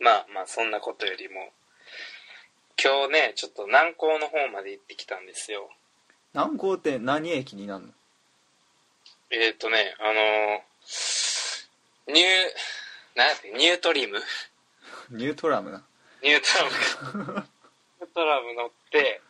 まあまあそんなことよりも今日ねちょっと南港の方まで行ってきたんですよ。南港って何駅になるの？えっ、ー、とねあのニューなんやってニュートリム？ニュートラムな。ニュートラム ニュートラム乗って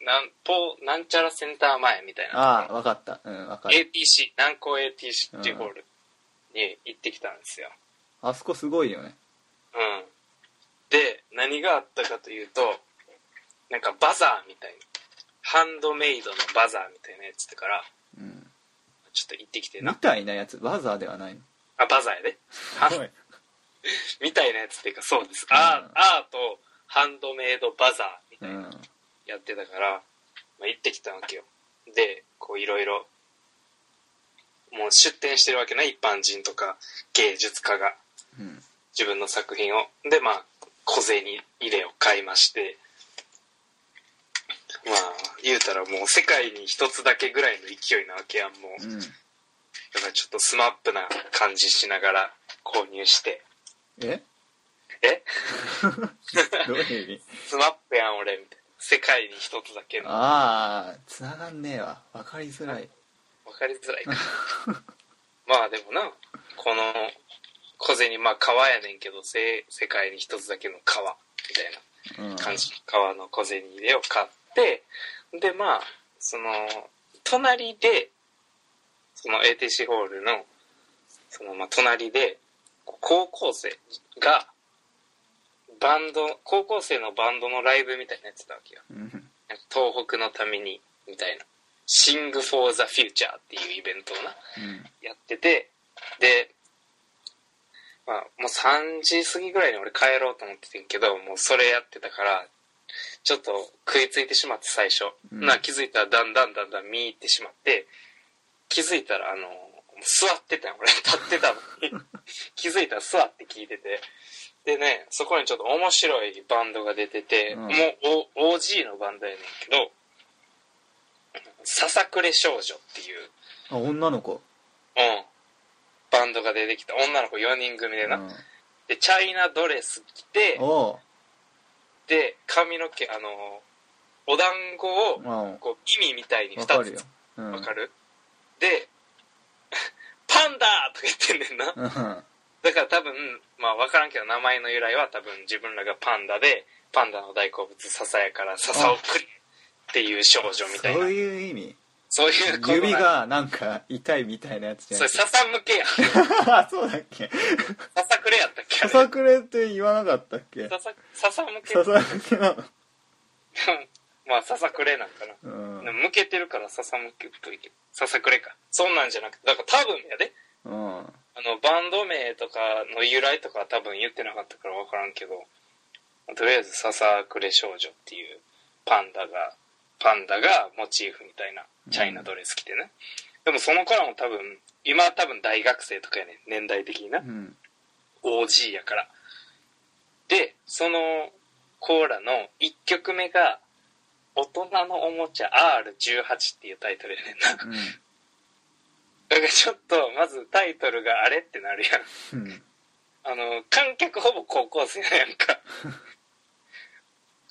なんポなんちゃらセンター前みたいなああ分かった。うん分かる。ATC 南港 ATC っていうホールに行ってきたんですよ、あそこすごいよねうん。で何があったかというとなんかバザーみたいな。ハンドメイドのバザーみたいなやつだからうん。ちょっと行ってきてみなたいなやつバザーではないの？あバザーやで。ははい。みたいなやつっていうかそうです、うん。アーアートハンドメイドバザーみたいなうん。やってたから、まあ、行ってきたわけよ。でこういろいろもう出展してるわけね一般人とか芸術家が。うん自分の作品を。でまあ小銭入れを買いまして。まあ言うたらもう世界に一つだけぐらいの勢いなわけやんもう。うん。だからちょっとスマップな感じしながら購入して。え？え？どういう意味？スマップやん俺みたいな。世界に一つだけの。ああ繋がんねえわ。分かりづらい。分かりづらいか。まあでもなこの小銭まあ革やねんけどせ世界に一つだけの革みたいな。うん。感じ。革の小銭入れを買ってでまあその隣でその ATC ホールのそのまあ隣で高校生がバンド高校生のバンドのライブみたいなやつだわけよ。うん。東北のためにみたいな「Sing for the Future」っていうイベントをなうん。やっててでまあもう3時過ぎぐらいに俺帰ろうと思っててんけどもうそれやってたからちょっと食いついてしまって最初、うん。な気づいたらだんだんだんだん見入ってしまって気づいたらあの座ってたよ俺。立ってたのに。気づいたら座って聞いてて。でねそこにちょっと面白いバンドが出てて、うん。もうお OG のバンドやねんけど「ささくれ少女」っていう。あ女の子。うん。バンドが出てきた女の子4人組でな。うんで、チャイナドレス着て、で、髪の毛、あの、お団子を、うんこう、耳みたいに2つ。わかるようんわかる？で、パンダとか言ってんねんな。うんだから多分、まあわからんけど、名前の由来は多分自分らがパンダで、パンダの大好物笹やから笹をくれっていう少女みたいな。そういう意味そういうこと指がなんか痛いみたいなやつじゃそれない笹向けや。ん。あそうだっけ？笹くれやったっけ？あれささくれって言わなかったっけ？笹、笹向け。ささくれなの？まあ、ささくれなんかな。うん。でも向けてるからささ向けっぽいけど、ささくれか。そんなんじゃなくて、だから多分やで。うん。あの、バンド名とかの由来とかは多分言ってなかったから分からんけど、とりあえずささくれ少女っていうパンダが、パンダがモチーフみたいなチャイナドレス着てね。でもその頃も多分、今は多分大学生とかやね年代的になう。ん OG やから。で、そのコーラの1曲目が、大人のおもちゃ R18 っていうタイトルやねんな。だからちょっと、まずタイトルがあれってなるやん。うんうんあの、観客ほぼ高校生やんか。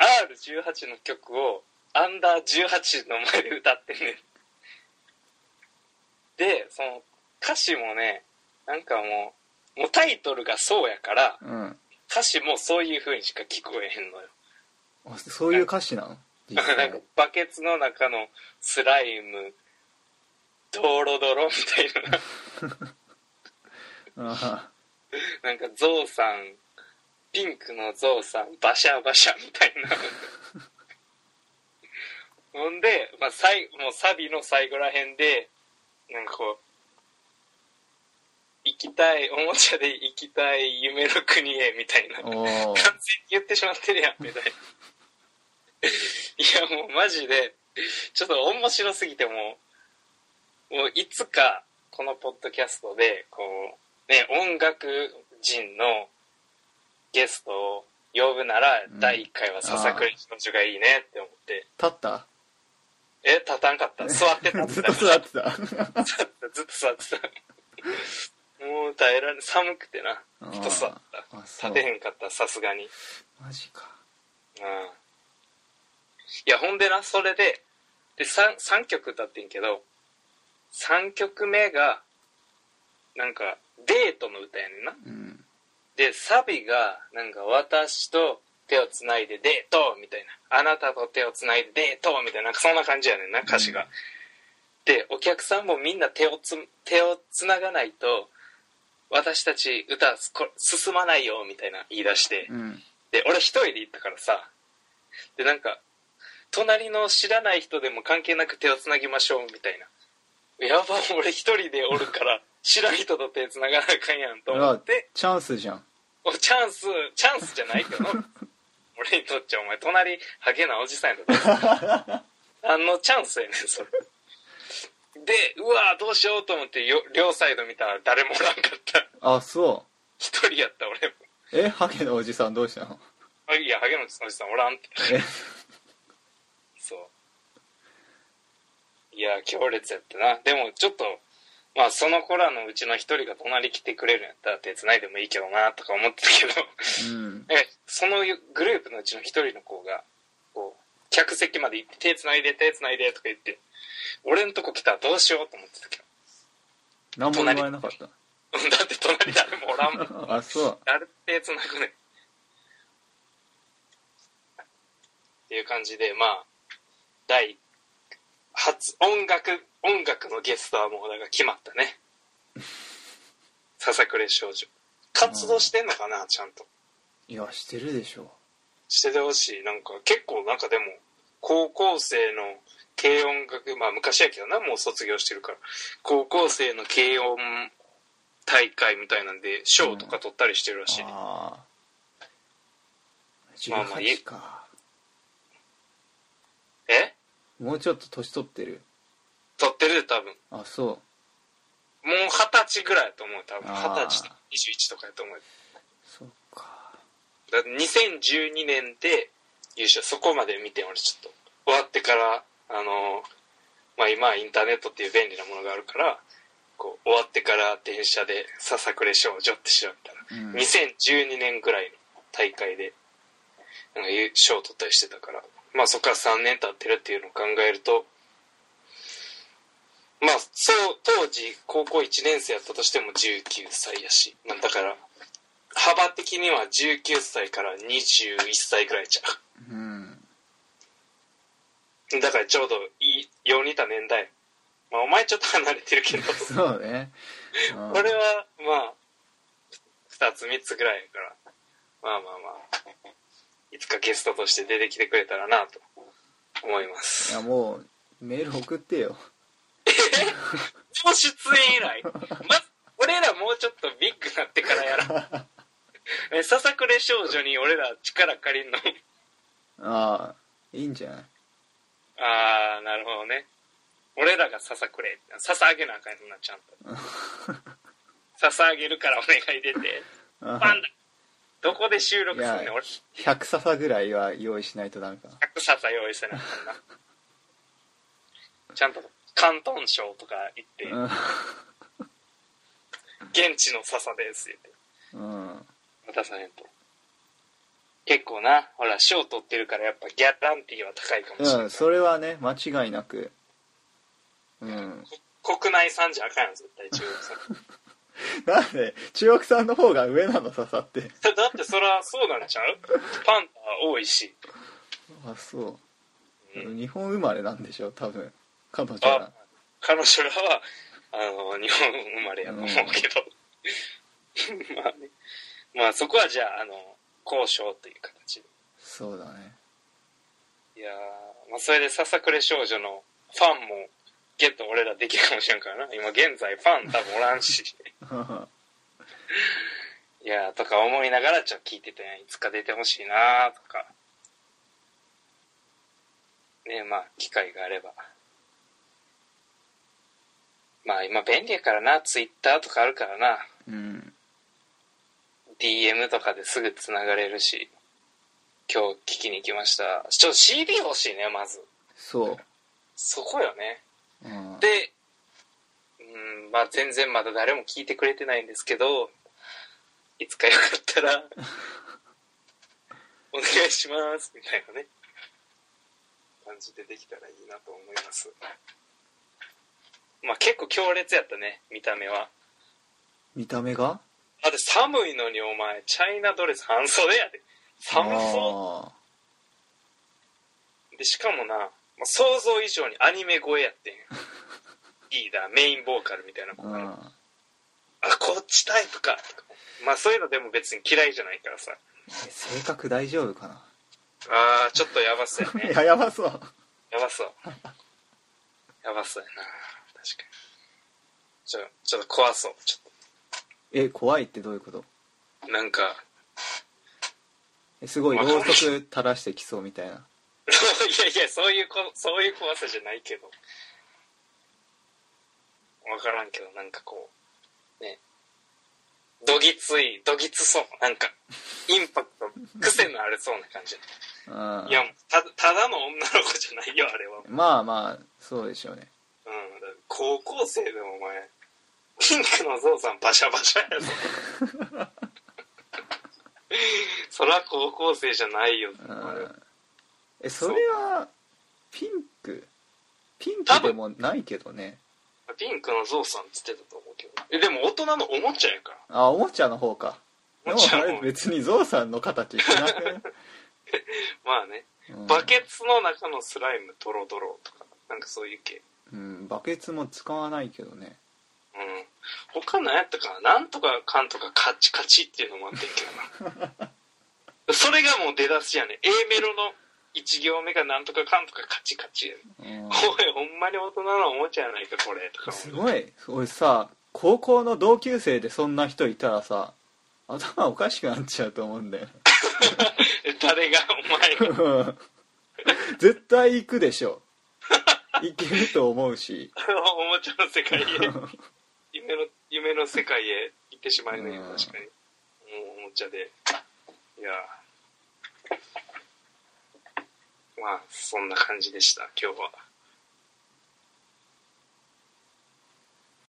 R18 の曲をアンダー18の前で歌ってんねん。で、その歌詞もね、なんかもう、もうタイトルがそうやから、うん歌詞もそういう風にしか聞こえへんのよ。あそういう歌詞なの？実 なん際かバケツの中のスライム、ドロドロみたいな。あなんかゾウさん、ピンクのゾウさん、バシャバシャみたいな。ほんで、まあ、最もうサビの最後らへんで、なんかこう、行きたい、おもちゃで行きたい夢の国へみたいな。お完お全に言ってしまってるやん、みたいな。いや、もうマジで、ちょっと面白すぎてもう、もういつか、このポッドキャストで、こう、ね、音楽人のゲストを呼ぶなら、うん第1回は笹倉少女がいいねって思って、立った？え、立たんかった。座ってた。ずっと座ってた。ずっと座ってた。もう耐えられ寒くてな。あー。太さった。立てへんかったさすがに。マジか。うん。いやほんでなそれでで 3, 3曲歌ってんけど3曲目がなんかデートの歌やねんな。うん。でサビがなんか私と手をつないでデートみたいな。あなたと手をつないでデートみたいな。なんかそんな感じやねんな歌詞が、うんでお客さんもみんな手をつ手をつながないと私たち歌こ進まないよみたいな言い出して、うん。で俺一人で行ったからさ。でなんか隣の知らない人でも関係なく手をつなぎましょうみたいな。やば俺一人でおるから 知らん人と手つながなあかんやんと思って。チャンスじゃん。おチャンスチャンスじゃないけど 俺にとっちゃお前隣ハゲなおじさんやろ 何のチャンスやねんそれ。でうわどうしようと思ってよ両サイド見たら誰もおらんかった。あそ一人やった俺も。うえハゲのおじさんどうしたの？あいやハゲのおじさんおらんって。え？そう。いや強烈やったな。でもちょっとまあその子らのうちの一人が隣来てくれるんやったら手つないでもいいけどなとか思ってたけど。うん。えそのグループのうちの一人の子がこう客席まで行って手つないで手つないでとか言って俺んとこ来たらどうしようと思ってたけ何も言われなかった。ど だって隣誰もおらんもん。あそう。誰と手つなぐねんっていう感じでまあ第初音楽音楽のゲストはもうだから決まったね。笹暮少女。活動してんのかなちゃんと。いやしてるでしょ。しててほしい。なんか結構なんかでも高校生の軽音楽まあ昔やけどなもう卒業してるから。高校生の軽音大会みたいなんで賞とか取ったりしてるらしい、ああまあまあいい18か。えもうちょっと年取ってる？取ってる多分。あそもう二十歳ぐらいやと思う多分。二十歳とか21とかやと思ううそっか。だって2012年で優勝そこまで見て俺ちょっと終わってからあのまあ今はインターネットっていう便利なものがあるからこう終わってから電車で「ささくれ少女」って調べたら、うん。2012年ぐらいの大会でなんか優勝を取ったりしてたからまあそこから3年経ってるっていうのを考えるとまあそう当時高校1年生やったとしても19歳やし、まあ、だから幅的には19歳から21歳ぐらいちゃうん。うだからちょうどいいよう似た年代。まあお前ちょっと離れてるけど。そうね、うん。これはまあ2つ3つぐらいやから。まあまあまあいつかゲストとして出てきてくれたらなと思いまいすやもうメール送ってよ。もう出演以来？まず俺らもうちょっとビッグなってからやら。えささくれ少女に俺ら力借りんの？ああいいんじゃない？ああなるほどね。俺らがささくれ。捧げなあかんなちゃんと。捧げるからお願い出て。あ。パンダどこで収録すんねいやん俺。100笹ぐらいは用意しないとダメかな。100冊用意せなあかんな。ちゃんと広東省とか行って現地の笹です言って。うん、うん、渡さへんと。結構なほら賞取ってるからやっぱギャランティーは高いかもしれない、うん、それはね間違いなく。うん。国内産じゃあかんやん絶対中国産なんで中国産の方が上なの笹って。だってそりゃそうなんちゃう？パンダ多いし。あそう。うん。日本生まれなんでしょ多分。彼女あら。彼女らはあの日本生まれやと思うけど、まあね。まあそこはじゃああの交渉という形で。そうだね。いやー、まあ、それでささくれ少女のファンもゲット俺らできるかもしれんからな。今現在ファン多分おらんし。いやーとか思いながらちょっと聞いてていつか出てほしいなーとか。ねまあ機会があれば。まあ今便利やからな。ツイッターとかあるからな。うん、DM とかですぐつながれるし。今日聞きに行きました。ちょっと CD 欲しいねまず。そそこよねう、うん、でうん、まあ全然まだ誰も聞いてくれてないんですけど、いつかよかったら、お願いします、みたいなね、感じでできたらいいなと思います。まあ結構強烈やったね、見た目は。見た目が？だって寒いのにお前、チャイナドレス半袖やで。寒そあう。で、しかもな、まあ、想像以上にアニメ声やってん。リーダー、メインボーカルみたいな子ーがあ、こっちタイプかとか。まあそういうのでも別に嫌いじゃないからさ。え性格大丈夫かな？あー、ちょっとやばそうやね。いややばそうやばそう。やばそうやな。確かに。ちょ、ちょっと怖そう。ちょっえ怖いってどういうこと？と、なんか、えすごいろうそく垂らしてきそうみたいな いやいや、そういうこ、そういう怖さじゃないけど。わからんけど、なんかこう、ね。どぎつい、どぎつそう。なんか、インパクト、癖のあるそうな感じ。うんいや、たただの女の子じゃないよ、あれは。まあまあそうでしょうねうん、高校生でもお前、ピンクのゾウさんバシャバシャやぞ。そら高校生じゃないよ、あれうんえそれはピンクピンクでもないけどねピンクのゾウさんっつってたと思うけど。え、でも大人のおもちゃやから。あおもちゃの方かでもおもちゃのあれ別にゾウさんの形しなくね、まあね、うんバケツの中のスライムドロドロとか、なんかそういう系。うん、バケツも使わないけどねうん。他何やったかな？なんとかかんとかカチカチっていうのもあってんけどな。それがもう出だしやね。A メロの1行目がなんとかかんとかカチカチやね。うんおい、ほんまに大人のおもちゃやないか、これ。とかすごい俺さ高校の同級生でそんな人いたらさ頭おかしくなっちゃうと思うんだよえ 誰が、お前が。う ん絶対行くでしょ行けると思うし おもちゃの世界へ、夢の、夢の世界へ行ってしまうね、うん確かに。もうおもちゃで。いやまあ、そんな感じでした、今日は。